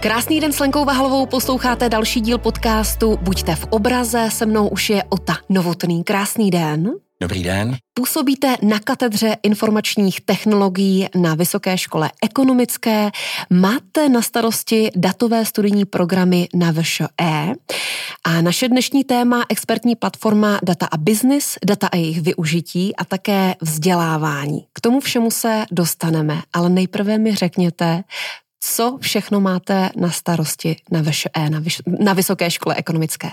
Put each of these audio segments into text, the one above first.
Krásný den s Lenkou Vahalovou, posloucháte další díl podcastu Buďte v obraze, se mnou už je Ota Novotný. Krásný den. Dobrý den. Působíte na katedře informačních technologií na Vysoké škole ekonomické. Máte na starosti datové studijní programy na VŠE. A naše dnešní téma expertní platforma Data a Business, data a jejich využití a také vzdělávání. K tomu všemu se dostaneme, ale nejprve mi řekněte, co všechno máte na starosti na VŠE, na, vyš- na Vysoké škole ekonomické?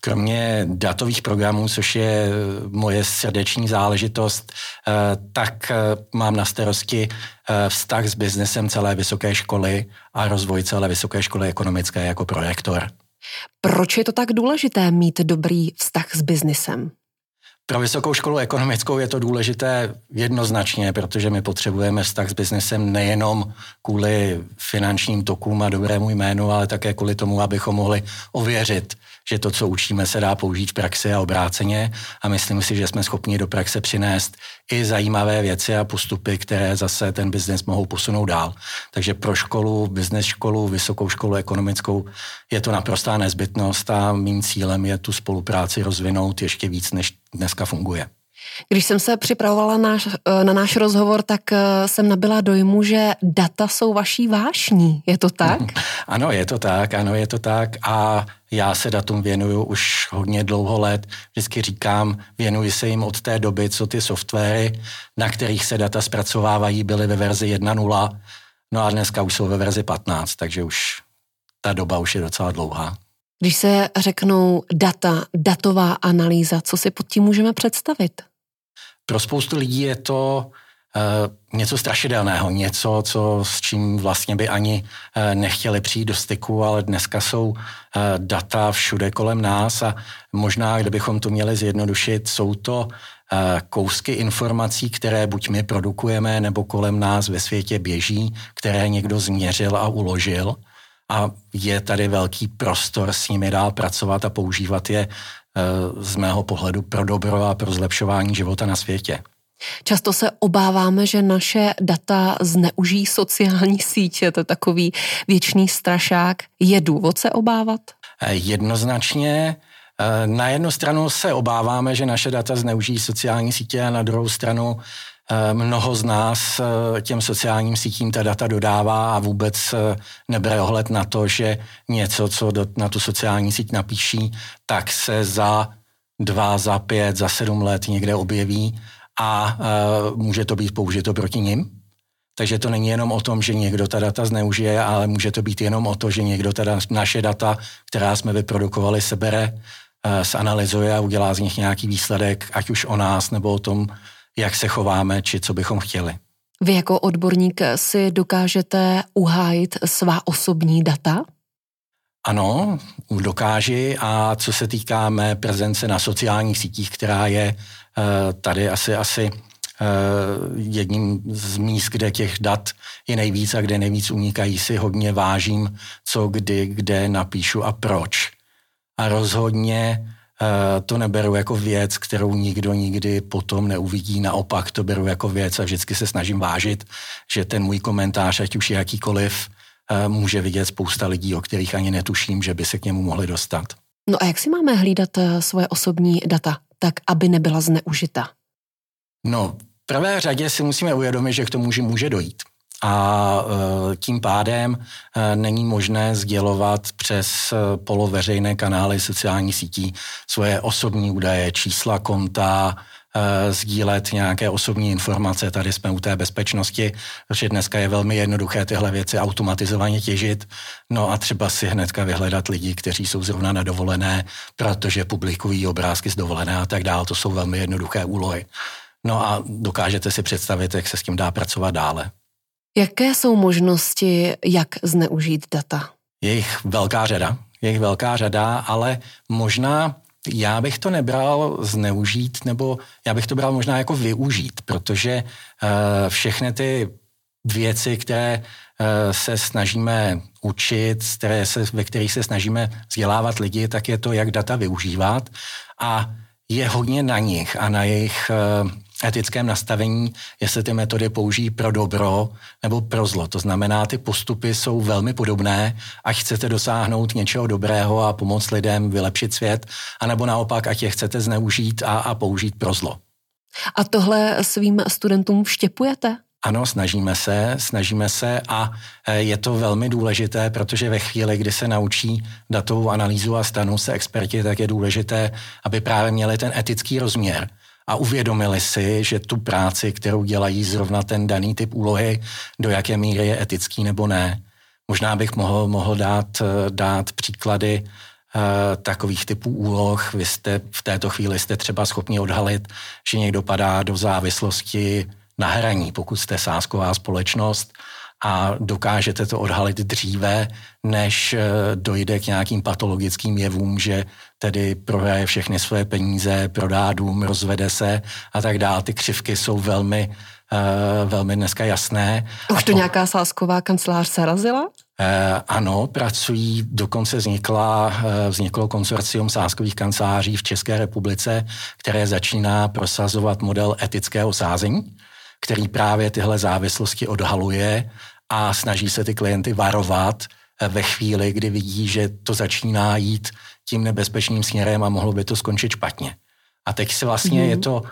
Kromě datových programů, což je moje srdeční záležitost, eh, tak eh, mám na starosti eh, vztah s biznesem celé vysoké školy a rozvoj celé vysoké školy ekonomické jako projektor. Proč je to tak důležité mít dobrý vztah s biznesem? Pro vysokou školu ekonomickou je to důležité jednoznačně, protože my potřebujeme vztah s biznesem nejenom kvůli finančním tokům a dobrému jménu, ale také kvůli tomu, abychom mohli ověřit, že to, co učíme, se dá použít v praxi a obráceně a myslím si, že jsme schopni do praxe přinést i zajímavé věci a postupy, které zase ten biznes mohou posunout dál. Takže pro školu, biznes školu, vysokou školu ekonomickou je to naprostá nezbytnost a mým cílem je tu spolupráci rozvinout ještě víc, než dneska funguje. Když jsem se připravovala náš, eh, na náš rozhovor, tak eh, jsem nabila dojmu, že data jsou vaší vášní. Je to tak? Ano, je to tak, ano, je to tak a já se datům věnuju už hodně dlouho let. Vždycky říkám, věnuji se jim od té doby, co ty softwary, na kterých se data zpracovávají, byly ve verzi 1.0, no a dneska už jsou ve verzi 15, takže už ta doba už je docela dlouhá. Když se řeknou data, datová analýza, co si pod tím můžeme představit? Pro spoustu lidí je to uh, něco strašidelného, něco, co, s čím vlastně by ani uh, nechtěli přijít do styku, ale dneska jsou uh, data všude kolem nás a možná, kdybychom to měli zjednodušit, jsou to kousky informací, které buď my produkujeme, nebo kolem nás ve světě běží, které někdo změřil a uložil. A je tady velký prostor s nimi dál pracovat a používat je z mého pohledu pro dobro a pro zlepšování života na světě. Často se obáváme, že naše data zneužijí sociální sítě, to je takový věčný strašák. Je důvod se obávat? Jednoznačně. Na jednu stranu se obáváme, že naše data zneužijí sociální sítě a na druhou stranu mnoho z nás těm sociálním sítím ta data dodává a vůbec nebere ohled na to, že něco, co na tu sociální síť napíší, tak se za dva, za pět, za sedm let někde objeví a může to být použito proti nim. Takže to není jenom o tom, že někdo ta data zneužije, ale může to být jenom o to, že někdo teda naše data, která jsme vyprodukovali, sebere, zanalizuje a udělá z nich nějaký výsledek, ať už o nás nebo o tom, jak se chováme, či co bychom chtěli. Vy jako odborník si dokážete uhájit svá osobní data? Ano, dokáži a co se týká mé prezence na sociálních sítích, která je tady asi, asi jedním z míst, kde těch dat je nejvíc a kde nejvíc unikají, si hodně vážím, co kdy, kde napíšu a proč. A rozhodně to neberu jako věc, kterou nikdo nikdy potom neuvidí. Naopak to beru jako věc a vždycky se snažím vážit, že ten můj komentář, ať už je jakýkoliv, může vidět spousta lidí, o kterých ani netuším, že by se k němu mohli dostat. No a jak si máme hlídat svoje osobní data, tak aby nebyla zneužita? No, v prvé řadě si musíme uvědomit, že k tomu může dojít a tím pádem není možné sdělovat přes poloveřejné kanály sociálních sítí svoje osobní údaje, čísla konta, sdílet nějaké osobní informace. Tady jsme u té bezpečnosti, protože dneska je velmi jednoduché tyhle věci automatizovaně těžit. No a třeba si hnedka vyhledat lidi, kteří jsou zrovna na dovolené, protože publikují obrázky z dovolené a tak dále. To jsou velmi jednoduché úlohy. No a dokážete si představit, jak se s tím dá pracovat dále. Jaké jsou možnosti, jak zneužít data? Je jich velká řada, je jich velká řada, ale možná já bych to nebral zneužít, nebo já bych to bral možná jako využít, protože uh, všechny ty věci, které uh, se snažíme učit, které se, ve kterých se snažíme vzdělávat lidi, tak je to, jak data využívat a je hodně na nich a na jejich uh, etickém nastavení, jestli ty metody použijí pro dobro nebo pro zlo. To znamená, ty postupy jsou velmi podobné, ať chcete dosáhnout něčeho dobrého a pomoct lidem vylepšit svět, anebo naopak, ať je chcete zneužít a, a použít pro zlo. A tohle svým studentům vštěpujete? Ano, snažíme se, snažíme se a e, je to velmi důležité, protože ve chvíli, kdy se naučí datovou analýzu a stanou se experti, tak je důležité, aby právě měli ten etický rozměr a uvědomili si, že tu práci, kterou dělají zrovna ten daný typ úlohy, do jaké míry je etický nebo ne. Možná bych mohl, mohl dát, e, dát příklady uh, takových typů úloh. Vy jste v této chvíli jste třeba schopni odhalit, že někdo padá do závislosti na hraní, pokud jste sásková společnost a dokážete to odhalit dříve, než eh, dojde k nějakým patologickým jevům, že tedy prohraje všechny své peníze, prodá dům, rozvede se a tak dále. Ty křivky jsou velmi, uh, velmi dneska jasné. Už to po... nějaká sásková kancelář se razila? Eh, ano, pracují, dokonce vznikla, eh, vzniklo konsorcium sáskových kanceláří v České republice, které začíná prosazovat model etického sázení který právě tyhle závislosti odhaluje a snaží se ty klienty varovat eh, ve chvíli, kdy vidí, že to začíná jít tím nebezpečným směrem a mohlo by to skončit špatně. A teď si vlastně mm. je to,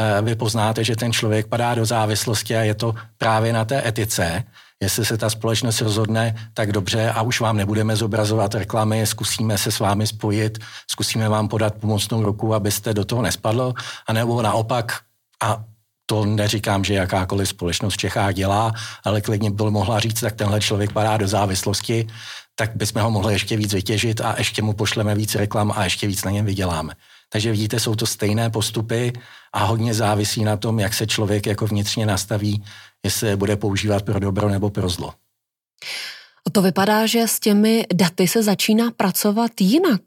eh, vy poznáte, že ten člověk padá do závislosti a je to právě na té etice, jestli se ta společnost rozhodne, tak dobře a už vám nebudeme zobrazovat reklamy, zkusíme se s vámi spojit, zkusíme vám podat pomocnou ruku, abyste do toho nespadlo, anebo naopak a to neříkám, že jakákoliv společnost v Čechách dělá, ale klidně byl mohla říct, tak tenhle člověk padá do závislosti, tak bychom ho mohli ještě víc vytěžit a ještě mu pošleme víc reklam a ještě víc na něm vyděláme. Takže vidíte, jsou to stejné postupy a hodně závisí na tom, jak se člověk jako vnitřně nastaví, jestli bude používat pro dobro nebo pro zlo. To vypadá, že s těmi daty se začíná pracovat jinak.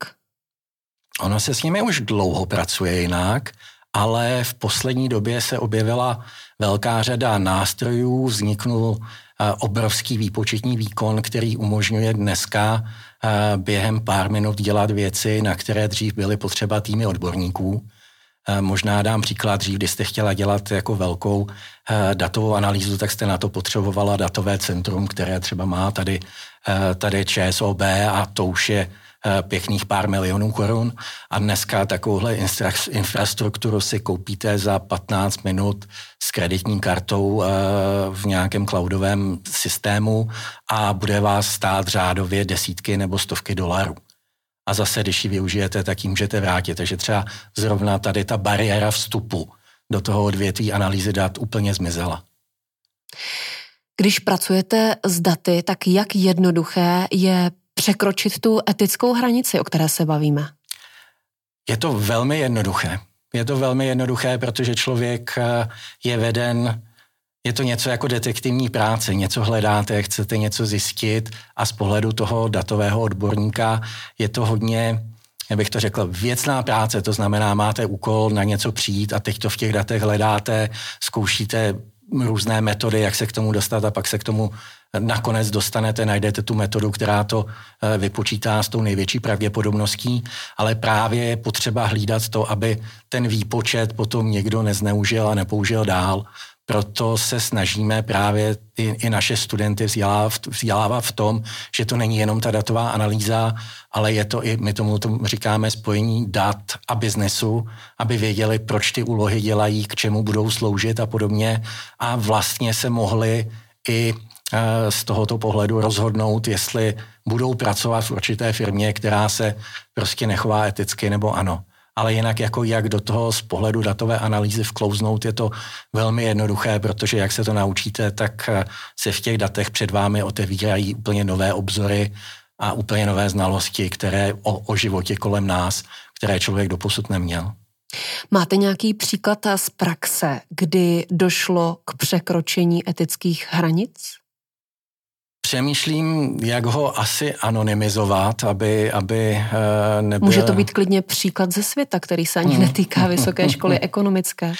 Ono se s nimi už dlouho pracuje jinak ale v poslední době se objevila velká řada nástrojů, vzniknul eh, obrovský výpočetní výkon, který umožňuje dneska eh, během pár minut dělat věci, na které dřív byly potřeba týmy odborníků. Eh, možná dám příklad, dřív, když jste chtěla dělat jako velkou datovou analýzu, tak jste na to potřebovala datové centrum, které třeba má tady, tady ČSOB a to už je pěkných pár milionů korun a dneska takovouhle infrastrukturu si koupíte za 15 minut s kreditní kartou eh, v nějakém cloudovém systému a bude vás stát řádově desítky nebo stovky dolarů. A zase, když ji využijete, tak ji můžete vrátit. Takže třeba zrovna tady ta bariéra vstupu do toho odvětví analýzy dat úplně zmizela. Když pracujete s daty, tak jak jednoduché je překročit tu etickou hranici, o které se bavíme? Je to velmi jednoduché. Je to velmi jednoduché, protože člověk eh, je veden, je to něco jako detektivní práce, něco hledáte, chcete něco zjistit a z pohledu toho datového odborníka je to hodně, jak bych to řekl, věcná práce, to znamená, máte úkol na něco přijít a teď to v těch datech hledáte, zkoušíte různé metody, jak se k tomu dostat a pak se k tomu nakonec dostanete, najdete tu metodu, která to eh, vypočítá s tou největší pravděpodobností, ale právě je potřeba hlídat to, aby ten výpočet potom někdo nezneužil a nepoužil dál. Proto se snažíme právě i, i naše studenty vzdělávat, vzdělávat v tom, že to není jenom ta datová analýza, ale je to i, my tomu, tomu říkáme, spojení dat a biznesu, aby věděli, proč ty úlohy dělají, k čemu budou sloužit a podobně a vlastně se mohli i z tohoto pohledu rozhodnout, jestli budou pracovat v určité firmě, která se prostě nechová eticky nebo ano. Ale jinak jako jak do toho z pohledu datové analýzy vklouznout je to velmi jednoduché, protože jak se to naučíte, tak eh, se v těch datech před vámi otevírají úplně nové obzory a úplně nové znalosti, které o, o životě kolem nás, které člověk doposud neměl. Máte nějaký příklad z praxe, kdy došlo k překročení etických hranic? Přemýšlím, jak ho asi anonymizovat, aby, aby uh, nebyl... Může to být klidně příklad ze světa, který se ani hmm. netýká vysoké školy ekonomické.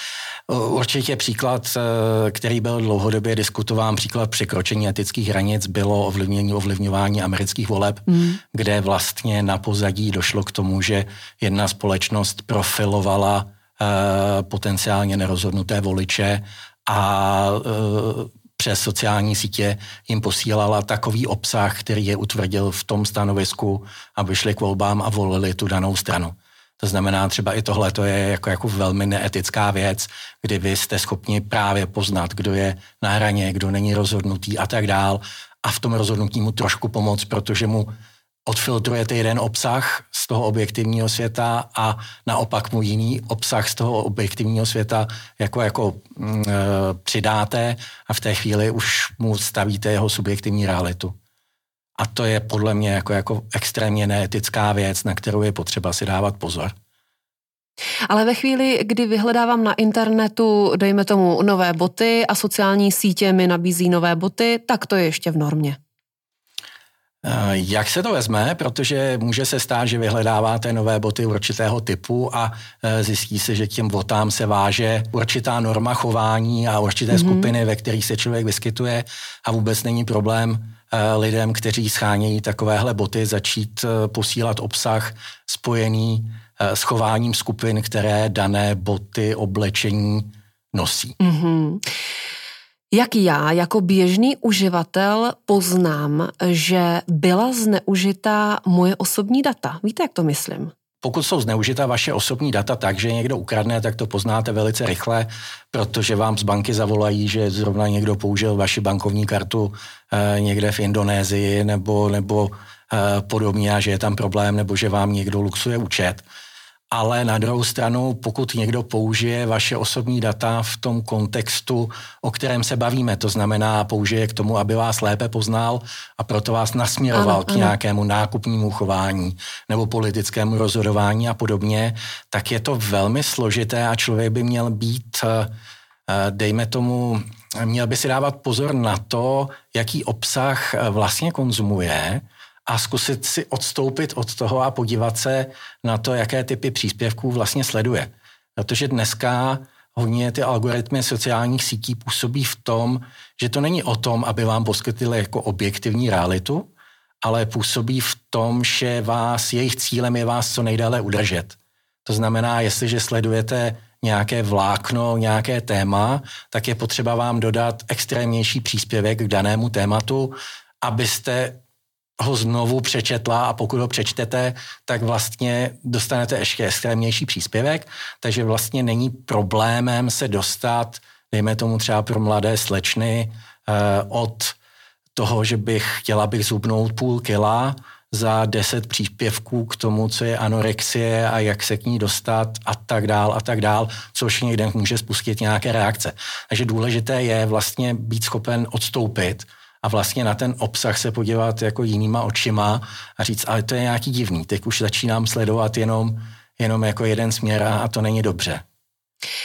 Určitě příklad, eh, který byl dlouhodobě diskutován, příklad překročení etických hranic bylo ovlivnění, ovlivňování amerických voleb, mm. kde vlastně na pozadí došlo k tomu, že jedna společnost profilovala potenciálně nerozhodnuté voliče a přes sociální sítě jim posílala takový obsah, který je utvrdil v tom stanovisku, aby šli k volbám a volili tu danou stranu. To znamená, třeba i tohle to je jako, jako velmi neetická věc, kdy vy jste schopni právě poznat, kdo je na hraně, kdo není rozhodnutý a tak dál a v tom rozhodnutí mu trošku pomoct, protože mu odfiltrujete jeden obsah z toho objektivního světa a naopak mu jiný obsah z toho objektivního světa jako, jako mm, e, přidáte a v té chvíli už mu stavíte jeho subjektivní realitu. A to je podle mě jako, jako extrémně neetická věc, na kterou je potřeba si dávat pozor. Ale ve chvíli, kdy vyhledávám na internetu, dejme tomu, nové boty a sociální sítě mi nabízí nové boty, tak to je ještě v normě. Eh, jak se to vezme? Protože může se stát, že vyhledáváte nové boty určitého typu a eh, zjistí se, že k těm botám se váže určitá norma chování a určité mm-hmm. skupiny, ve kterých se člověk vyskytuje a vůbec není problém eh, lidem, kteří schánějí takovéhle boty, začít posílat obsah spojený s chováním skupin, které dané boty, oblečení nosí. Mm-hmm. Jak já jako běžný uživatel poznám, že byla zneužita moje osobní data? Víte, jak to myslím? Pokud jsou zneužita vaše osobní data tak, že někdo ukradne, tak to poznáte velice rychle, protože vám z banky zavolají, že zrovna někdo použil vaši bankovní kartu eh, někde v Indonésii nebo, nebo eh, podobně a že je tam problém, nebo že vám někdo luxuje účet ale na druhou stranu, pokud někdo použije vaše osobní data v tom kontextu, o kterém se bavíme, to znamená použije k tomu, aby vás lépe poznal a proto vás nasměroval ano, k ano. nějakému nákupnímu chování nebo politickému rozhodování a podobně, tak je to velmi složité a člověk by měl být, eh, eh, dejme tomu, měl by si dávat pozor na to, jaký obsah eh, vlastně konzumuje, a zkusit si odstoupit od toho a podívat se na to, jaké typy příspěvků vlastně sleduje. Protože dneska hodně ty algoritmy sociálních sítí působí v tom, že to není o tom, aby vám poskytly jako objektivní realitu, ale působí v tom, že vás, jejich cílem je vás co nejdále udržet. To znamená, jestliže sledujete nějaké vlákno, nějaké téma, tak je potřeba vám dodat extrémnější příspěvek k danému tématu, abyste ho znovu přečetla a pokud ho přečtete, tak vlastně dostanete ještě extrémnější příspěvek, takže vlastně není problémem se dostat, dejme tomu třeba pro mladé slečny, eh, od toho, že bych chtěla bych zubnout půl kila za deset příspěvků k tomu, co je anorexie a jak se k ní dostat a tak dál a tak dál, což někde může spustit nějaké reakce. Takže důležité je vlastně být schopen odstoupit a vlastně na ten obsah se podívat jako jinýma očima a říct, ale to je nějaký divný, teď už začínám sledovat jenom, jenom jako jeden směr a, to není dobře.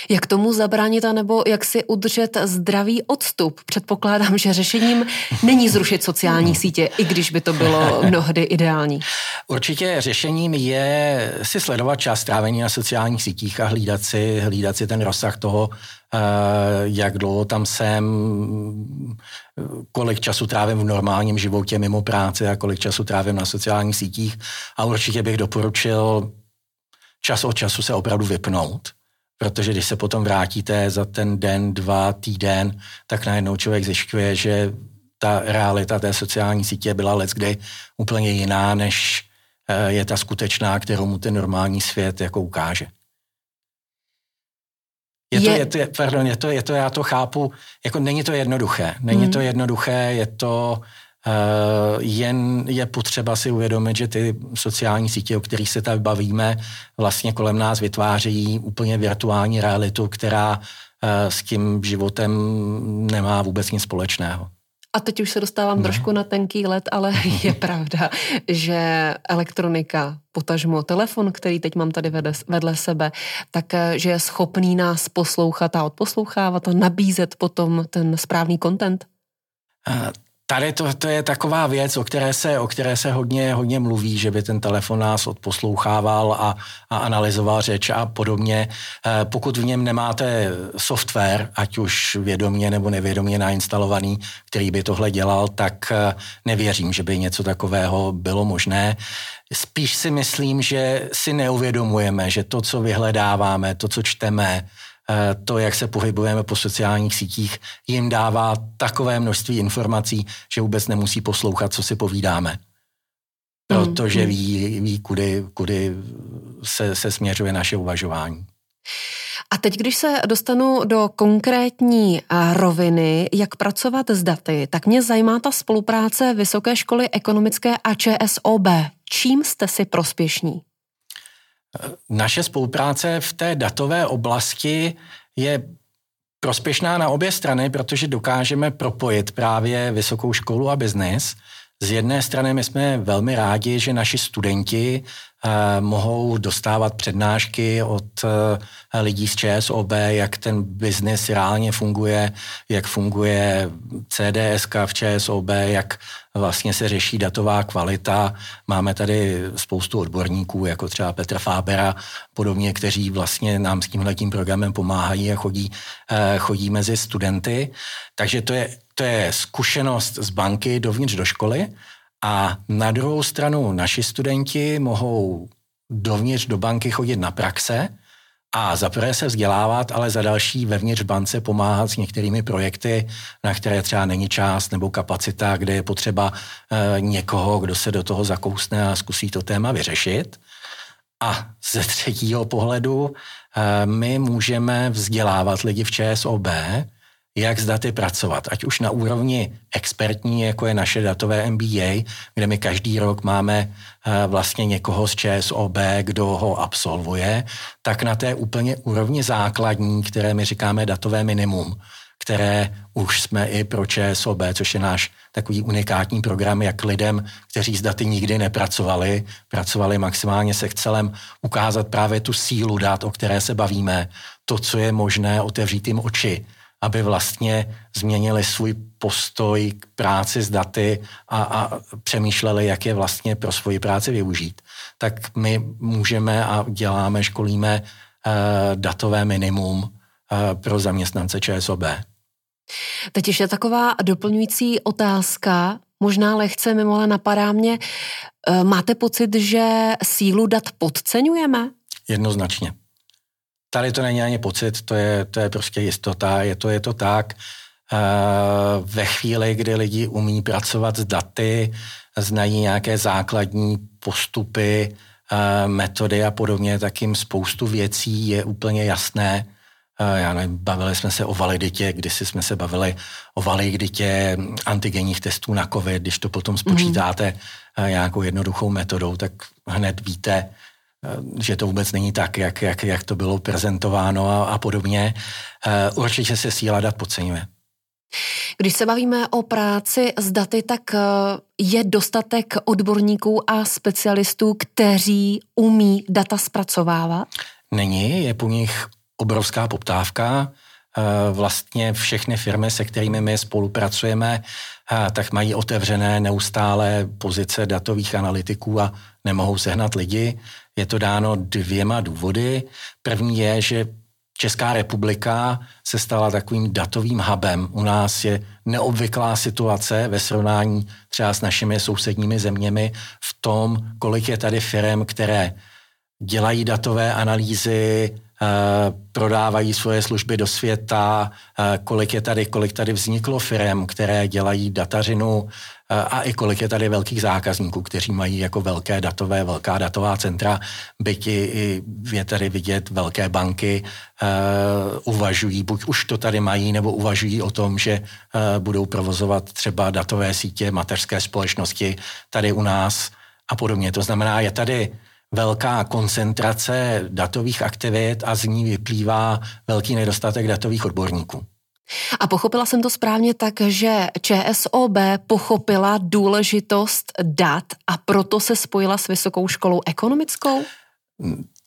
Jak tomu zabránit, nebo jak si udržet zdravý odstup? Předpokládám, že řešením není zrušit sociální sítě, i když by to bylo mnohdy ideální. Určitě řešením je si sledovat čas strávení na sociálních sítích a hlídat si, hlídat si ten rozsah toho, eh, jak dlouho tam jsem, kolik času trávím v normálním životě mimo práci a kolik času trávím na sociálních sítích. A určitě bych doporučil čas od času se opravdu vypnout Protože když se potom vrátíte za ten den, dva, týden, tak najednou člověk zjišťuje, že ta realita té sociální sítě byla let kdy úplně jiná, než eh, je ta skutečná, kterou mu ten normální svět jako ukáže. Je to, je, to, pardon, je to, je to, já to chápu, jako není to jednoduché. Není hmm. to jednoduché, je to, jen je potřeba si uvědomit, že ty sociální sítě, o kterých se tady bavíme, vlastně kolem nás vytvářejí úplně virtuální realitu, která uh, s tím životem nemá vůbec nic společného. A teď už se dostávám ne. trošku na tenký let, ale je pravda, že elektronika, potažmo telefon, který teď mám tady vedle, vedle sebe, tak eh, že je schopný nás poslouchat a odposlouchávat a nabízet potom ten správný content? Tady to, to je taková věc, o které se, o které se hodně, hodně mluví, že by ten telefon nás odposlouchával a, a analyzoval řeč a podobně. Eh, pokud v něm nemáte software, ať už vědomě nebo nevědomě nainstalovaný, který by tohle dělal, tak eh, nevěřím, že by něco takového bylo možné. Spíš si myslím, že si neuvědomujeme, že to, co vyhledáváme, to, co čteme, to, jak se pohybujeme po sociálních sítích, jim dává takové množství informací, že vůbec nemusí poslouchat, co si povídáme. Protože hmm. ví, ví kudy, kudy se, se směřuje naše uvažování. A teď, když se dostanu do konkrétní eh, roviny, jak pracovat s daty, tak mě zajímá ta spolupráce Vysoké školy ekonomické a ČSOB. Čím jste si prospěšní? Naše spolupráce v té datové oblasti je prospěšná na obě strany, protože dokážeme propojit právě vysokou školu a biznis. Z jedné strany my jsme velmi rádi, že naši studenti Eh, mohou dostávat přednášky od eh, lidí z ČSOB, jak ten biznis reálně funguje, jak funguje CDSK v ČSOB, jak vlastně se řeší datová kvalita. Máme tady spoustu odborníků, jako třeba Petr Fábera, podobně, kteří vlastně nám s tímhletím programem pomáhají a chodí, eh, chodí mezi studenty. Takže to je, to je zkušenost z banky dovnitř do školy a na druhou stranu naši studenti mohou dovnitř do banky chodit na praxe a za prvé se vzdělávat, ale za další vevnitř bance pomáhat s některými projekty, na které třeba není čas nebo kapacita, kde je potřeba e, někoho, kdo se do toho zakousne a zkusí to téma vyřešit. A ze třetího pohledu e, my můžeme vzdělávat lidi v ČSOB, jak s daty pracovat, ať už na úrovni expertní, jako je naše datové MBA, kde my každý rok máme eh, vlastně někoho z ČSOB, kdo ho absolvuje, tak na té úplně úrovni základní, které my říkáme datové minimum, které už jsme i pro ČSOB, což je náš takový unikátní program, jak lidem, kteří s daty nikdy nepracovali, pracovali maximálně se Excelem, ukázat právě tu sílu dat, o které se bavíme, to, co je možné otevřít jim oči, aby vlastně změnili svůj postoj k práci s daty a, a přemýšleli, jak je vlastně pro svoji práci využít. Tak my můžeme a děláme, školíme uh, datové minimum uh, pro zaměstnance ČSOB. Teď ještě taková doplňující otázka, možná lehce mimo, ale napadá mě, uh, máte pocit, že sílu dat podceňujeme? Jednoznačně. Tady to není ani pocit, to je, to je prostě jistota, je to, je to tak. Uh, ve chvíli, kdy lidi umí pracovat s daty, znají nějaké základní postupy, uh, metody a podobně, tak jim spoustu věcí je úplně jasné. Uh, já nevím, bavili jsme se o validitě, kdysi jsme se bavili o validitě antigenních testů na COVID, když to potom spočítáte mm. nějakou jednoduchou metodou, tak hned víte, Eh, že to vůbec není tak, jak, jak, jak to bylo prezentováno a, a podobně. Eh, určitě se síla dat podceňuje. Když se bavíme o práci s daty, tak eh, je dostatek odborníků a specialistů, kteří umí data zpracovávat? Není, je po nich obrovská poptávka. Vlastně všechny firmy, se kterými my spolupracujeme, tak mají otevřené neustále pozice datových analytiků a nemohou sehnat lidi. Je to dáno dvěma důvody. První je, že Česká republika se stala takovým datovým hubem. U nás je neobvyklá situace ve srovnání třeba s našimi sousedními zeměmi v tom, kolik je tady firm, které dělají datové analýzy, Eh, prodávají svoje služby do světa, eh, kolik je tady, kolik tady vzniklo firm, které dělají datařinu eh, a i kolik je tady velkých zákazníků, kteří mají jako velké datové, velká datová centra, byť i je tady vidět velké banky, uvažují, buď už to tady mají, nebo uvažují o tom, že budou provozovat třeba datové sítě mateřské společnosti tady u nás a podobně. To znamená, je tady velká koncentrace datových aktivit a z ní vyplývá velký nedostatek datových odborníků. A pochopila jsem to správně tak, že ČSOB pochopila důležitost dat a proto se spojila s Vysokou školou ekonomickou?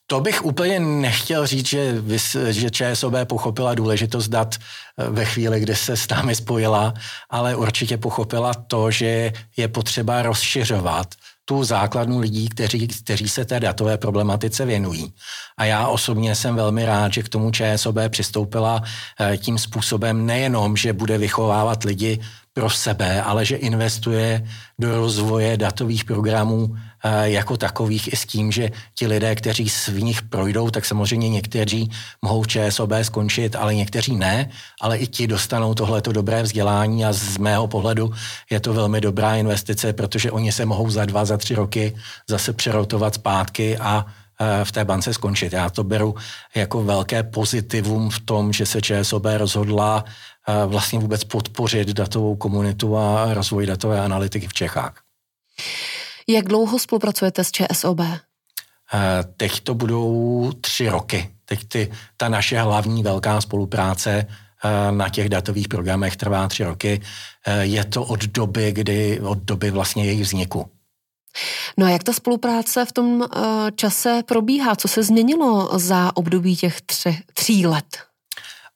To bych úplně nechtěl říct, že, že ČSOB pochopila důležitost dat eh, ve chvíli, kdy se s námi spojila, ale určitě pochopila to, že je potřeba rozšiřovat tu základnu lidí, kteří, kteří se té datové problematice věnují. A já osobně jsem velmi rád, že k tomu ČSOB přistoupila eh, tím způsobem nejenom, že bude vychovávat lidi pro sebe, ale že investuje do rozvoje datových programů eh, jako takových i s tím, že ti lidé, kteří v nich projdou, tak samozřejmě někteří mohou v ČSOB skončit, ale někteří ne, ale i ti dostanou tohleto dobré vzdělání a z mého pohledu je to velmi dobrá investice, protože oni se mohou za dva, za tři roky zase přerotovat zpátky a eh, v té bance skončit. Já to beru jako velké pozitivum v tom, že se ČSOB rozhodla vlastně vůbec podpořit datovou komunitu a rozvoj datové analytiky v Čechách. Jak dlouho spolupracujete s ČSOB? Teď to budou tři roky. Teď ty, ta naše hlavní velká spolupráce na těch datových programech trvá tři roky. Je to od doby, kdy, od doby vlastně jejich vzniku. No a jak ta spolupráce v tom čase probíhá? Co se změnilo za období těch tři, tří let?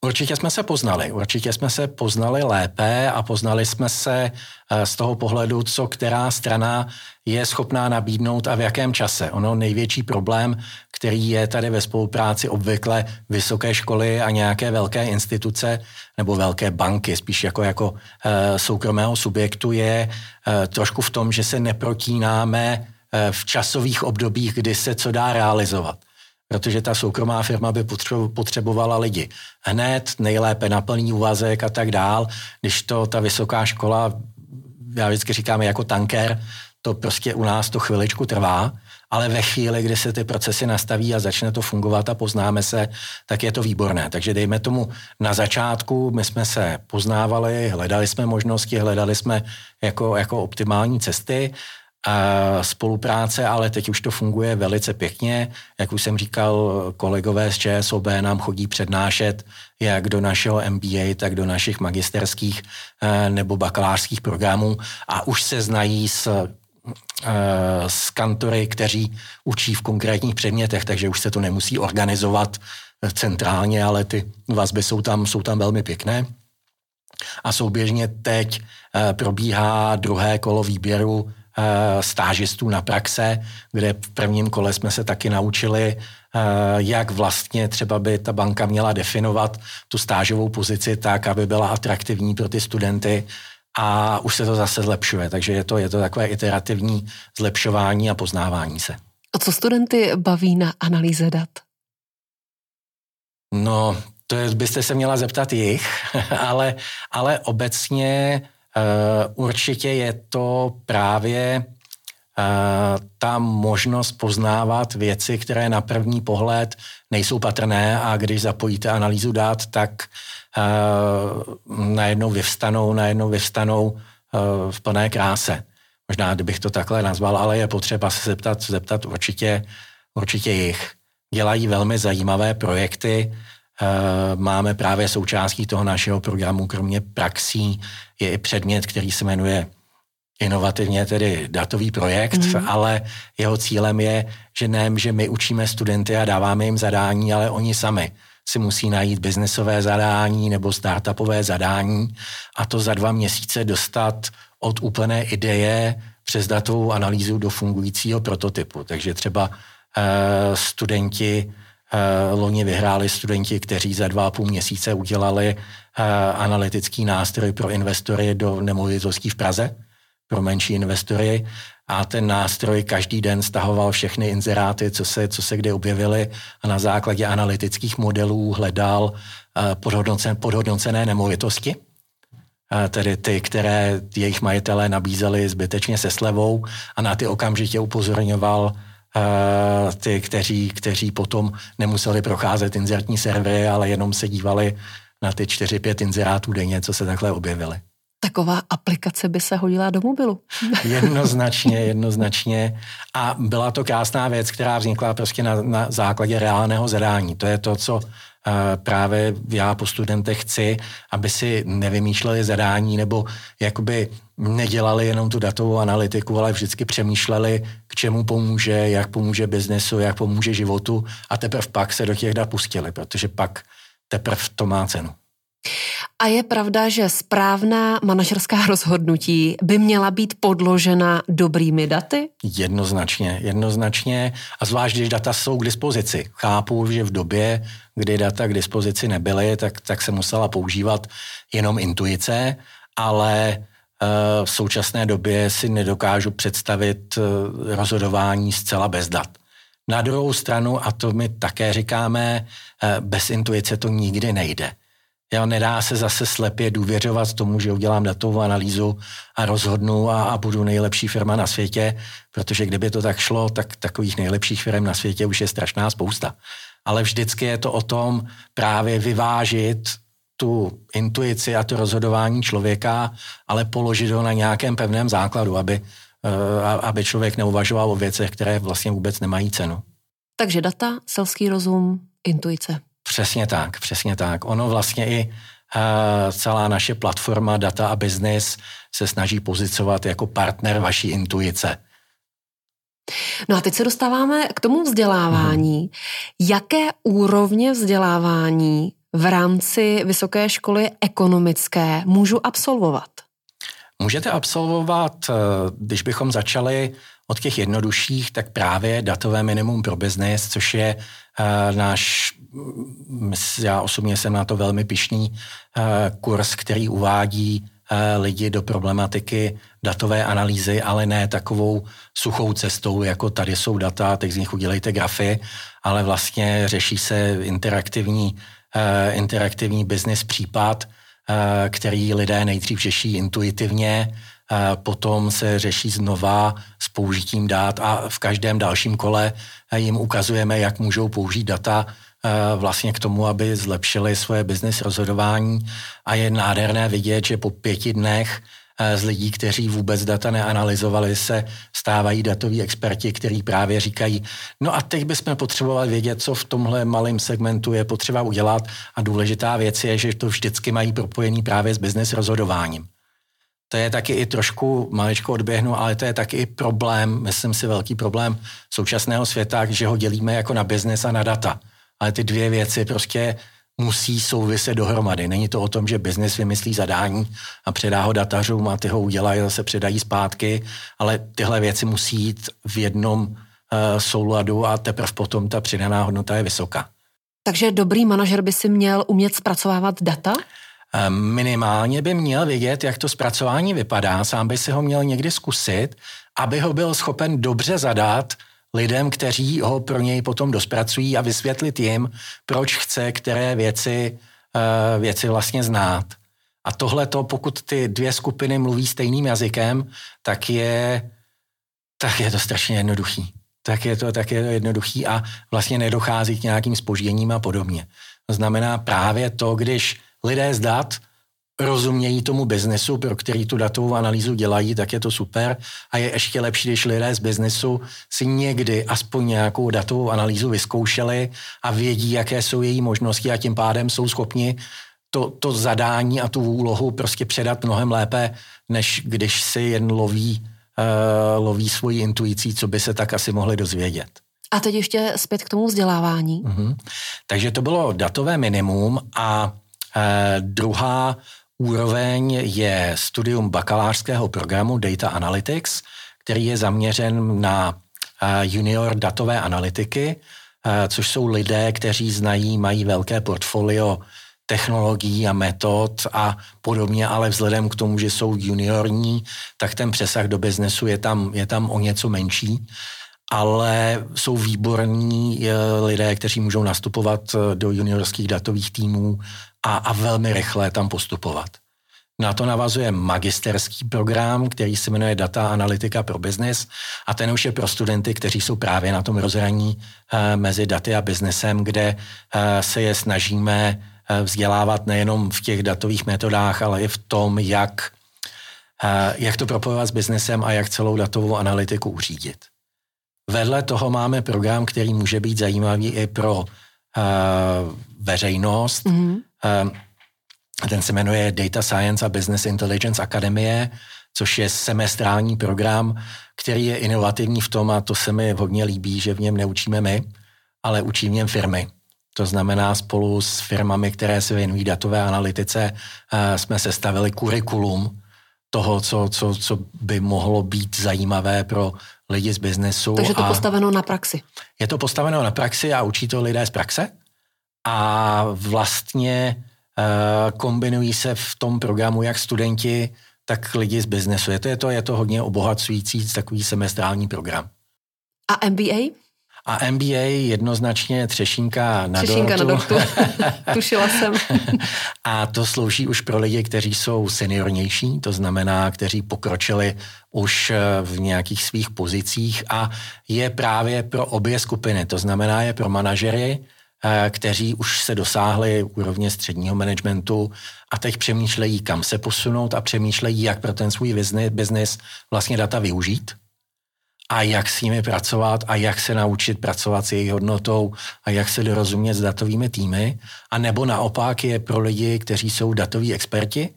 Určitě jsme se poznali, určitě jsme se poznali lépe a poznali jsme se eh, z toho pohledu, co která strana je schopná nabídnout a v jakém čase. Ono největší problém, který je tady ve spolupráci obvykle vysoké školy a nějaké velké instituce nebo velké banky, spíš jako, jako e, soukromého subjektu, je e, trošku v tom, že se neprotínáme v časových obdobích, kdy se co dá realizovat protože ta soukromá firma by potřebovala lidi. Hned, nejlépe na plný úvazek a tak dál, když to ta vysoká škola, já vždycky říkám jako tanker, to prostě u nás to chviličku trvá, ale ve chvíli, kdy se ty procesy nastaví a začne to fungovat a poznáme se, tak je to výborné. Takže dejme tomu na začátku, my jsme se poznávali, hledali jsme možnosti, hledali jsme jako, jako optimální cesty spolupráce, ale teď už to funguje velice pěkně. Jak už jsem říkal, kolegové z ČSOB nám chodí přednášet jak do našeho MBA, tak do našich magisterských eh, nebo bakalářských programů a už se znají s eh, s kantory, kteří učí v konkrétních předmětech, takže už se to nemusí organizovat centrálně, ale ty vazby jsou tam, jsou tam velmi pěkné. A souběžně teď eh, probíhá druhé kolo výběru Eh, stážistů na praxe, kde v prvním kole jsme se taky naučili, eh, jak vlastně třeba by ta banka měla definovat tu stážovou pozici tak, aby byla atraktivní pro ty studenty a už se to zase zlepšuje. Takže je to, je to takové iterativní zlepšování a poznávání se. A co studenty baví na analýze dat? No, to je, byste se měla zeptat jich, ale, ale obecně Eh, určitě je to právě eh, ta možnost poznávat věci, které na první pohled nejsou patrné a když zapojíte analýzu dát, tak uh, najednou vyvstanou, najednou vyvstanou v plné kráse. Možná, kdybych to takhle nazval, ale je potřeba se zeptat, zeptat určitě, určitě jich. Dělají velmi zajímavé projekty, Eh, máme právě součástí toho našeho programu, kromě praxí, je i předmět, který se jmenuje inovativně tedy datový projekt, mm. ale jeho cílem je, že ne, že my učíme studenty a dáváme jim zadání, ale oni sami si musí najít biznesové zadání nebo startupové zadání a to za dva měsíce dostat od úplné ideje přes datovou analýzu do fungujícího prototypu. Takže třeba uh, studenti Eh, loni vyhráli studenti, kteří za dva a půl měsíce udělali eh, analytický nástroj pro investory do nemovitostí v Praze, pro menší investory. A ten nástroj každý den stahoval všechny inzeráty, co se, co se kde objevily a na základě analytických modelů hledal eh, podhodnocené, podhodnocené nemovitosti, tedy ty, které jejich majitelé nabízeli zbytečně se slevou a na ty okamžitě upozorňoval ty, kteří, kteří potom nemuseli procházet inzertní servery, ale jenom se dívali na ty 4-5 inzerátů denně, co se takhle objevily. Taková aplikace by se hodila do mobilu. jednoznačně, jednoznačně. A byla to krásná věc, která vznikla prostě na, na základě reálného zadání. To je to, co právě já po studentech chci, aby si nevymýšleli zadání nebo jakoby nedělali jenom tu datovou analytiku, ale vždycky přemýšleli, k čemu pomůže, jak pomůže biznesu, jak pomůže životu a teprve pak se do těch dat pustili, protože pak teprve to má cenu. A je pravda, že správná manažerská rozhodnutí by měla být podložena dobrými daty? Jednoznačně, jednoznačně. A zvlášť, když data jsou k dispozici. Chápu, že v době, kdy data k dispozici nebyly, tak, tak se musela používat jenom intuice, ale eh, v současné době si nedokážu představit eh, rozhodování zcela bez dat. Na druhou stranu, a to my také říkáme, eh, bez intuice to nikdy nejde. Jo, nedá se zase slepě důvěřovat tomu, že udělám datovou analýzu a rozhodnu a, a budu nejlepší firma na světě, protože kdyby to tak šlo, tak takových nejlepších firm na světě už je strašná spousta. Ale vždycky je to o tom právě vyvážit tu intuici a to rozhodování člověka, ale položit ho na nějakém pevném základu, aby, eh, aby člověk neuvažoval o věcech, které vlastně vůbec nemají cenu. Takže data, selský rozum, intuice. Přesně tak, přesně tak. Ono vlastně i uh, celá naše platforma Data a Business se snaží pozicovat jako partner vaší intuice. No a teď se dostáváme k tomu vzdělávání. Hmm. Jaké úrovně vzdělávání v rámci vysoké školy ekonomické můžu absolvovat? Můžete absolvovat, eh, když bychom začali od těch jednodušších, tak právě datové minimum pro biznis, což je náš, já osobně jsem na to velmi pišný, uh, kurz, který uvádí uh, lidi do problematiky datové analýzy, ale ne takovou suchou cestou, jako tady jsou data, teď z nich udělejte grafy, ale vlastně řeší se interaktivní, interaktivní business případ, který lidé nejdřív řeší intuitivně, potom se řeší znova s použitím dát a v každém dalším kole jim ukazujeme, jak můžou použít data eh, vlastně k tomu, aby zlepšili svoje business rozhodování. A je nádherné vidět, že po pěti dnech eh, z lidí, kteří vůbec data neanalyzovali, se stávají datoví experti, kteří právě říkají, no a teď bychom potřebovali vědět, co v tomhle malém segmentu je potřeba udělat. A důležitá věc je, že to vždycky mají propojený právě s business rozhodováním to je taky i trošku maličko odběhnu, ale to je taky i problém, myslím si velký problém současného světa, že ho dělíme jako na biznes a na data. Ale ty dvě věci prostě musí souviset dohromady. Není to o tom, že biznis vymyslí zadání a předá ho datařům a ty ho udělají a zase předají zpátky, ale tyhle věci musí jít v jednom uh, souladu a teprve potom ta přidaná hodnota je vysoká. Takže dobrý manažer by si měl umět zpracovávat data? Ehm, minimálně by měl vědět, jak to zpracování vypadá, sám by si ho měl někdy zkusit, aby ho byl schopen dobře zadat lidem, kteří ho pro něj potom dospracují a vysvětlit jim, proč chce které věci, eh, věci vlastně znát. A tohle to, pokud ty dvě skupiny mluví stejným jazykem, tak je, tak je to strašně jednoduchý. Tak je to, tak je to jednoduchý a vlastně nedochází k nějakým spožděním a podobně. To znamená právě to, když lidé z dat rozumějí tomu biznesu, pro který tu datovou analýzu dělají, tak je to super. A je ještě lepší, když lidé z biznesu si někdy aspoň nějakou datovou analýzu vyzkoušeli a vědí, jaké jsou její možnosti a tím pádem jsou schopni to, to zadání a tu úlohu prostě předat mnohem lépe, než když si jen loví, uh, loví svoji intuicí, co by se tak asi mohli dozvědět. A teď ještě zpět k tomu vzdělávání. Uh-huh. Takže to bylo datové minimum a Eh, druhá úroveň je studium bakalářského programu Data Analytics, který je zaměřen na eh, junior datové analytiky, eh, což jsou lidé, kteří znají, mají velké portfolio technologií a metod a podobně, ale vzhledem k tomu, že jsou juniorní, tak ten přesah do biznesu je tam, je tam o něco menší ale jsou výborní lidé, kteří můžou nastupovat do juniorských datových týmů a, a velmi rychle tam postupovat. Na to navazuje magisterský program, který se jmenuje Data Analytika pro business a ten už je pro studenty, kteří jsou právě na tom rozhraní e, mezi daty a biznesem, kde se je snažíme vzdělávat nejenom v těch datových metodách, ale i v tom, jak, jak to propojovat s biznesem a jak celou datovou analytiku uřídit. Vedle toho máme program, který může být zajímavý i pro veřejnost. Mm-hmm. Ten se jmenuje Data Science a Business Intelligence Akademie, což je semestrální program, který je inovativní v tom, a to se mi hodně líbí, že v něm neučíme my, ale učí v něm firmy. To znamená, spolu s firmami, které se věnují datové analytice, eh, jsme sestavili kurikulum toho, co, co, co by mohlo být zajímavé pro lidi z biznesu. Takže to a postaveno na praxi. Je to postaveno na praxi a učí to lidé z praxe. A vlastně uh, kombinují se v tom programu jak studenti, tak lidi z biznesu. Je to, je to, je to hodně obohacující takový semestrální program. A MBA? A MBA jednoznačně třešínka na třešínka dortu. na dortu. Tušila jsem. a to slouží už pro lidi, kteří jsou seniornější, to znamená, kteří pokročili už eh, v nějakých svých pozicích a je právě pro obě skupiny, to znamená je pro manažery, eh, kteří už se dosáhli úrovně středního managementu a teď přemýšlejí, kam se posunout a přemýšlejí, jak pro ten svůj business vlastně data využít a jak s nimi pracovat a jak se naučit pracovat s jejich hodnotou a jak se dorozumět s datovými týmy. A nebo naopak je pro lidi, kteří jsou datoví experti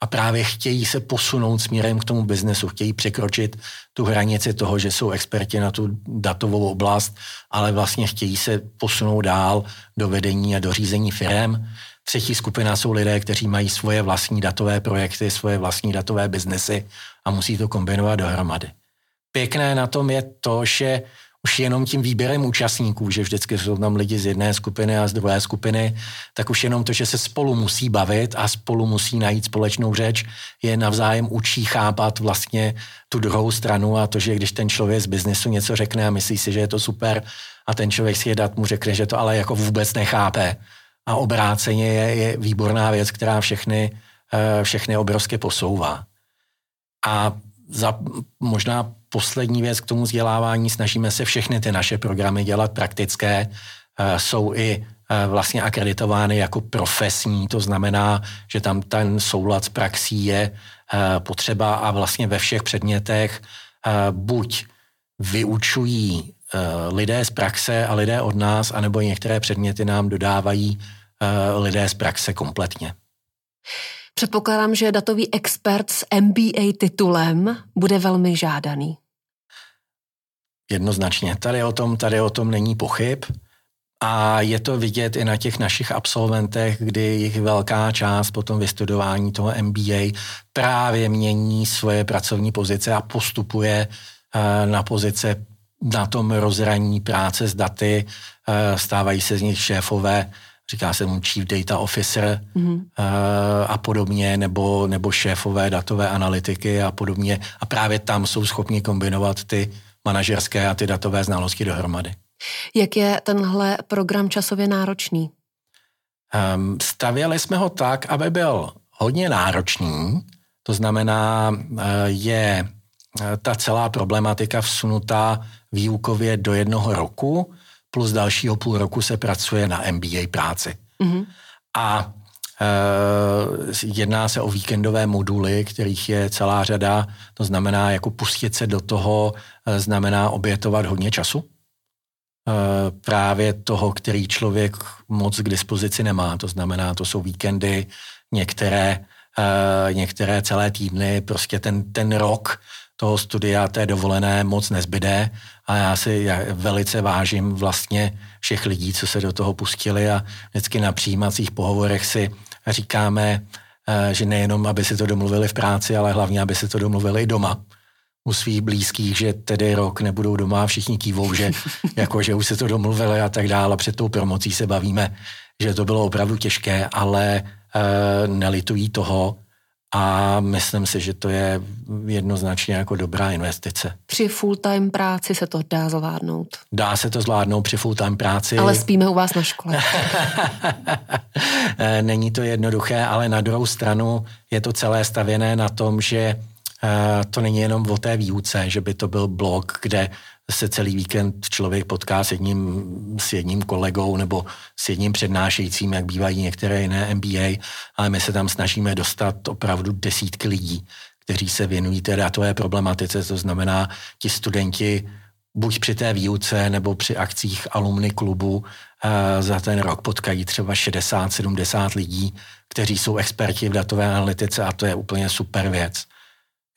a právě chtějí se posunout směrem k tomu biznesu, chtějí překročit tu hranici toho, že jsou experti na tu datovou oblast, ale vlastně chtějí se posunout dál do vedení a do řízení firm. Třetí skupina jsou lidé, kteří mají svoje vlastní datové projekty, svoje vlastní datové biznesy a musí to kombinovat dohromady pěkné na tom je to, že už jenom tím výběrem účastníků, že vždycky jsou tam lidi z jedné skupiny a z druhé skupiny, tak už jenom to, že se spolu musí bavit a spolu musí najít společnou řeč, je navzájem učí chápat vlastně tu druhou stranu a to, že když ten člověk z biznesu něco řekne a myslí si, že je to super a ten člověk si je dat mu řekne, že to ale jako vůbec nechápe. A obráceně je, je výborná věc, která všechny, eh, všechny obrovsky posouvá. A za možná poslední věc k tomu vzdělávání, snažíme se všechny ty naše programy dělat praktické, eh, jsou i eh, vlastně akreditovány jako profesní, to znamená, že tam ten soulad s praxí je eh, potřeba a vlastně ve všech předmětech buď vyučují lidé z praxe a lidé od nás, anebo některé předměty nám dodávají lidé z praxe kompletně. Předpokládám, že datový expert s MBA titulem bude velmi žádaný. Jednoznačně. Tady o tom, tady o tom není pochyb. A je to vidět i na těch našich absolventech, kdy jich velká část po tom vystudování toho MBA právě mění svoje pracovní pozice a postupuje eh, na pozice na tom rozhraní práce s daty, eh, stávají se z nich šéfové říká se mu Chief Data Officer mm-hmm. a podobně, nebo, nebo šéfové datové analytiky a podobně. A právě tam jsou schopni kombinovat ty manažerské a ty datové znalosti dohromady. Jak je tenhle program časově náročný? Um, stavěli jsme ho tak, aby byl hodně náročný, to znamená, uh, je uh, ta celá problematika vsunutá výukově do jednoho roku, plus dalšího půl roku se pracuje na MBA práci. Mm-hmm. A e, jedná se o víkendové moduly, kterých je celá řada, to znamená, jako pustit se do toho, e, znamená obětovat hodně času. E, právě toho, který člověk moc k dispozici nemá, to znamená, to jsou víkendy, některé, e, některé celé týdny, prostě ten, ten rok toho studia, té dovolené moc nezbyde a já si já velice vážím vlastně všech lidí, co se do toho pustili a vždycky na přijímacích pohovorech si říkáme, eh, že nejenom, aby si to domluvili v práci, ale hlavně, aby si to domluvili i doma u svých blízkých, že tedy rok nebudou doma a všichni kývou, že, jako, že už se to domluvili a tak dále. Před tou promocí se bavíme, že to bylo opravdu těžké, ale e, nelitují toho, a myslím si, že to je jednoznačně jako dobrá investice. Při full-time práci se to dá zvládnout? Dá se to zvládnout při full-time práci. Ale spíme u vás na škole. Není to jednoduché, ale na druhou stranu je to celé stavěné na tom, že to není jenom o té výuce, že by to byl blog, kde se celý víkend člověk potká s jedním, s jedním kolegou nebo s jedním přednášejícím, jak bývají některé jiné MBA, ale my se tam snažíme dostat opravdu desítky lidí, kteří se věnují té datové problematice, to znamená, ti studenti buď při té výuce nebo při akcích alumny klubu eh, za ten rok potkají třeba 60-70 lidí, kteří jsou experti v datové analytice a to je úplně super věc.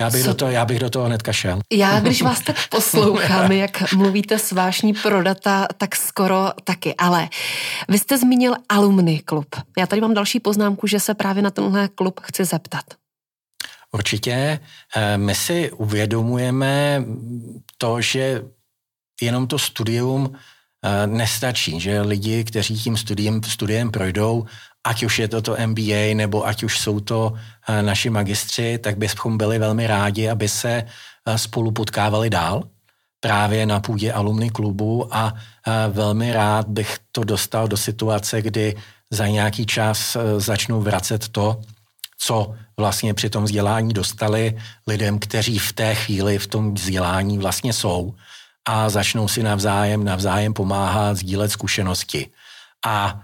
Já bych, do toho, já bych do toho hnedka šel. Já, když vás tak poslouchám, jak mluvíte s vášní pro data, tak skoro taky. Ale vy jste zmínil alumny klub. Já tady mám další poznámku, že se právě na tenhle klub chci zeptat. Určitě. Eh, my si uvědomujeme to, že jenom to studium eh, nestačí, že lidi, kteří tím studiem, studiem projdou, ať už je to to MBA, nebo ať už jsou to eh, naši magistři, tak bychom byli velmi rádi, aby se spolu potkávali dál právě na půdě alumny klubu a velmi rád bych to dostal do situace, kdy za nějaký čas začnou vracet to, co vlastně při tom vzdělání dostali lidem, kteří v té chvíli v tom vzdělání vlastně jsou a začnou si navzájem, navzájem pomáhat, sdílet zkušenosti. A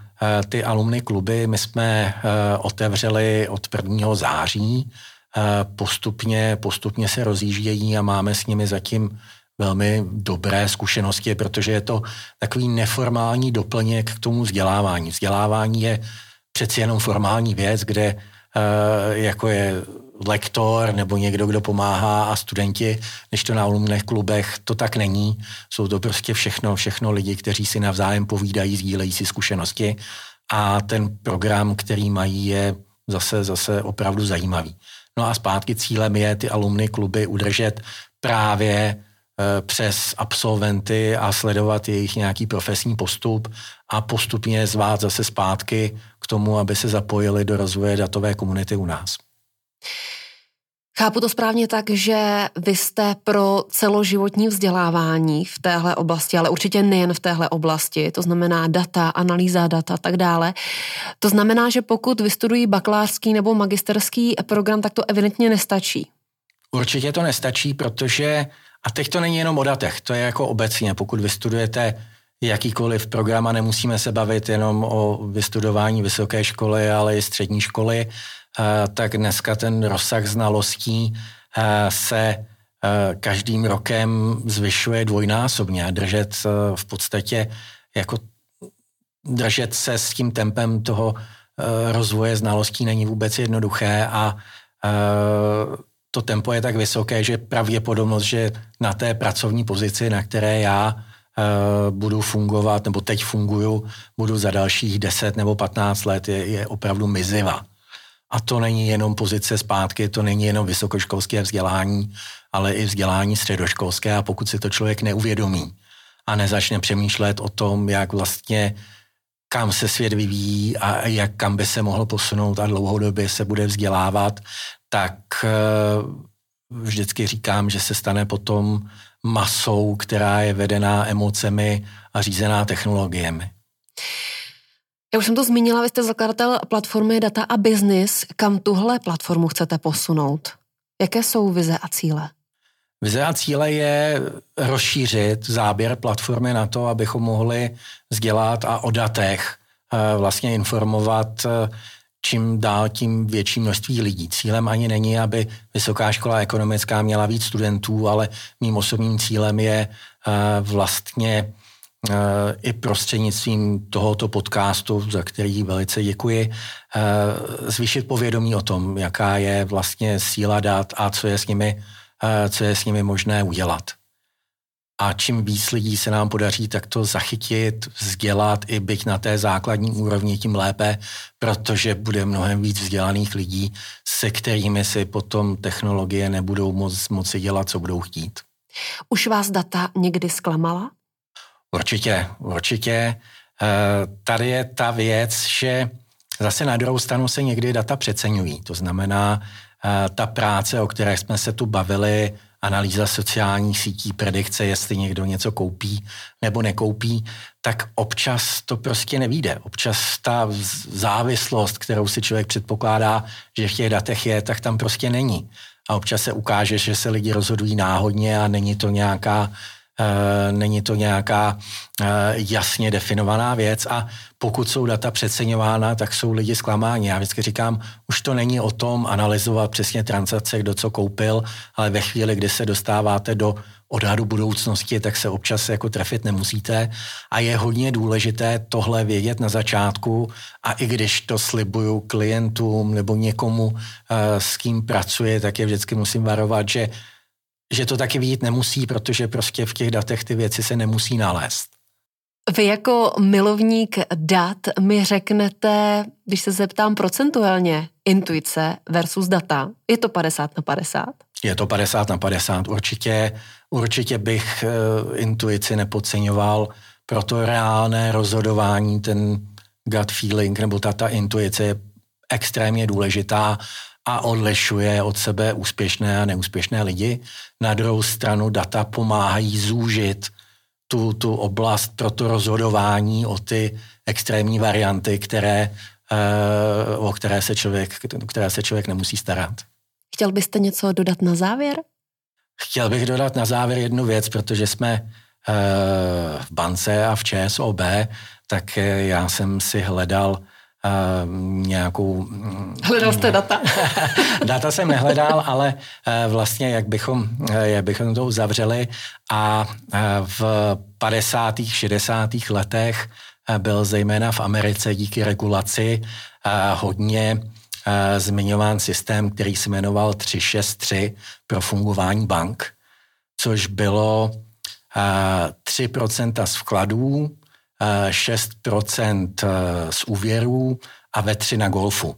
ty alumny kluby my jsme e, otevřeli od 1. září, e, postupně, postupně se rozjíždějí a máme s nimi zatím velmi dobré zkušenosti, protože je to takový neformální doplněk k tomu vzdělávání. Vzdělávání je přeci jenom formální věc, kde Eh, jako je lektor nebo někdo, kdo pomáhá a studenti, než to na alumnech klubech, to tak není. Jsou to prostě všechno, všechno lidi, kteří si navzájem povídají, sdílejí si zkušenosti a ten program, který mají, je zase, zase opravdu zajímavý. No a zpátky cílem je ty alumny kluby udržet právě eh, přes absolventy a sledovat jejich nějaký profesní postup a postupně zvát zase zpátky tomu, aby se zapojili do rozvoje datové komunity u nás. Chápu to správně tak, že vy jste pro celoživotní vzdělávání v téhle oblasti, ale určitě nejen v téhle oblasti, to znamená data, analýza data a tak dále. To znamená, že pokud vystudují bakalářský nebo magisterský program, tak to evidentně nestačí. Určitě to nestačí, protože, a teď to není jenom o datech, to je jako obecně, pokud vystudujete jakýkoliv program a nemusíme se bavit jenom o vystudování vysoké školy, ale i střední školy, tak dneska ten rozsah znalostí eh, se eh, každým rokem zvyšuje dvojnásobně a držet v podstatě jako držet se s tím tempem toho rozvoje znalostí není vůbec jednoduché a to tempo je tak vysoké, že pravděpodobnost, že na té pracovní pozici, na které já Eh, budu fungovat, nebo teď funguju, budu za dalších 10 nebo 15 let, je, je opravdu mizivá. A to není jenom pozice zpátky, to není jenom vysokoškolské vzdělání, ale i vzdělání středoškolské a pokud si to člověk neuvědomí a nezačne přemýšlet o tom, jak vlastně kam se svět vyvíjí a jak kam by se mohl posunout a dlouhodobě se bude vzdělávat, tak eh, vždycky říkám, že se stane potom masou, která je vedená emocemi a řízená technologiemi. Já už jsem to zmínila, vy jste zakladatel platformy Data a Business. Kam tuhle platformu chcete posunout? Jaké jsou vize a cíle? Vize a cíle je rozšířit záběr platformy na to, abychom mohli sdělat a o datech eh, vlastně informovat eh, čím dál tím větší množství lidí. Cílem ani není, aby Vysoká škola ekonomická měla víc studentů, ale mým osobním cílem je uh, vlastně i prostřednictvím tohoto podcastu, za který velice děkuji, uh, zvýšit povědomí o tom, jaká je vlastně síla dat a co je s nimi, co je s nimi možné udělat a čím víc lidí se nám podaří takto zachytit, vzdělat i byť na té základní úrovni, tím lépe, protože bude mnohem víc vzdělaných lidí, se kterými si potom technologie nebudou moc, moci dělat, co budou chtít. Už vás data někdy zklamala? Určitě, určitě. Eh, tady je ta věc, že zase na druhou stranu se někdy data přeceňují. To znamená, eh, ta práce, o které jsme se tu bavili, analýza sociálních sítí, predikce, jestli někdo něco koupí nebo nekoupí, tak občas to prostě nevíde. Občas ta závislost, kterou si člověk předpokládá, že v těch datech je, tak tam prostě není. A občas se ukáže, že se lidi rozhodují náhodně a není to nějaká není to nějaká eh, jasně definovaná věc a pokud jsou data přeceňována, tak jsou lidi zklamáni. Já vždycky říkám, už to není o tom analyzovat přesně transakce, kdo co koupil, ale ve chvíli, kdy se dostáváte do odhadu budoucnosti, tak se občas jako trefit nemusíte a je hodně důležité tohle vědět na začátku a i když to slibuju klientům nebo někomu, eh, s kým pracuje, tak je vždycky musím varovat, že, že to taky vidět nemusí, protože prostě v těch datech ty věci se nemusí nalézt. Vy jako milovník dat mi řeknete, když se zeptám procentuálně, intuice versus data, je to 50 na 50? Je to 50 na 50. Určitě, určitě bych uh, intuici nepodceňoval, proto reálné rozhodování, ten gut feeling nebo ta, ta intuice je extrémně důležitá a odlišuje od sebe úspěšné a neúspěšné lidi. Na druhou stranu data pomáhají zúžit tu, tu oblast pro to rozhodování o ty extrémní varianty, které, uh, o které se, člověk, které se člověk nemusí starat. Chtěl byste něco dodat na závěr? Chtěl bych dodat na závěr jednu věc, protože jsme uh, v bance a v ČSOB, tak já jsem si hledal nějakou... Mm, hledal jste data? data jsem nehledal, ale uh, vlastně jak bychom, uh, jak bychom to uzavřeli a v 50. 60. letech byl zejména v Americe díky regulaci hodně zmiňován systém, který se jmenoval 363 pro fungování bank, což bylo 3% z vkladů, 6% z úvěrů a ve 3 na golfu.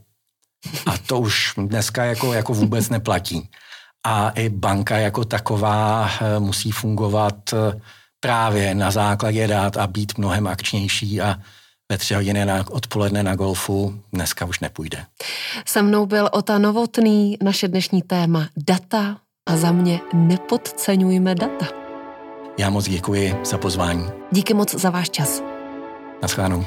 A to už dneska jako, jako vůbec neplatí. A i banka jako taková eh, musí fungovat eh, právě na základě dát a být mnohem akčnější a ve tři hodiny na odpoledne na golfu dneska už nepůjde. Se mnou byl Ota Novotný, naše dnešní téma data a za mě nepodceňujme data. Já moc děkuji za pozvání. Díky moc za váš čas. Naschledanou.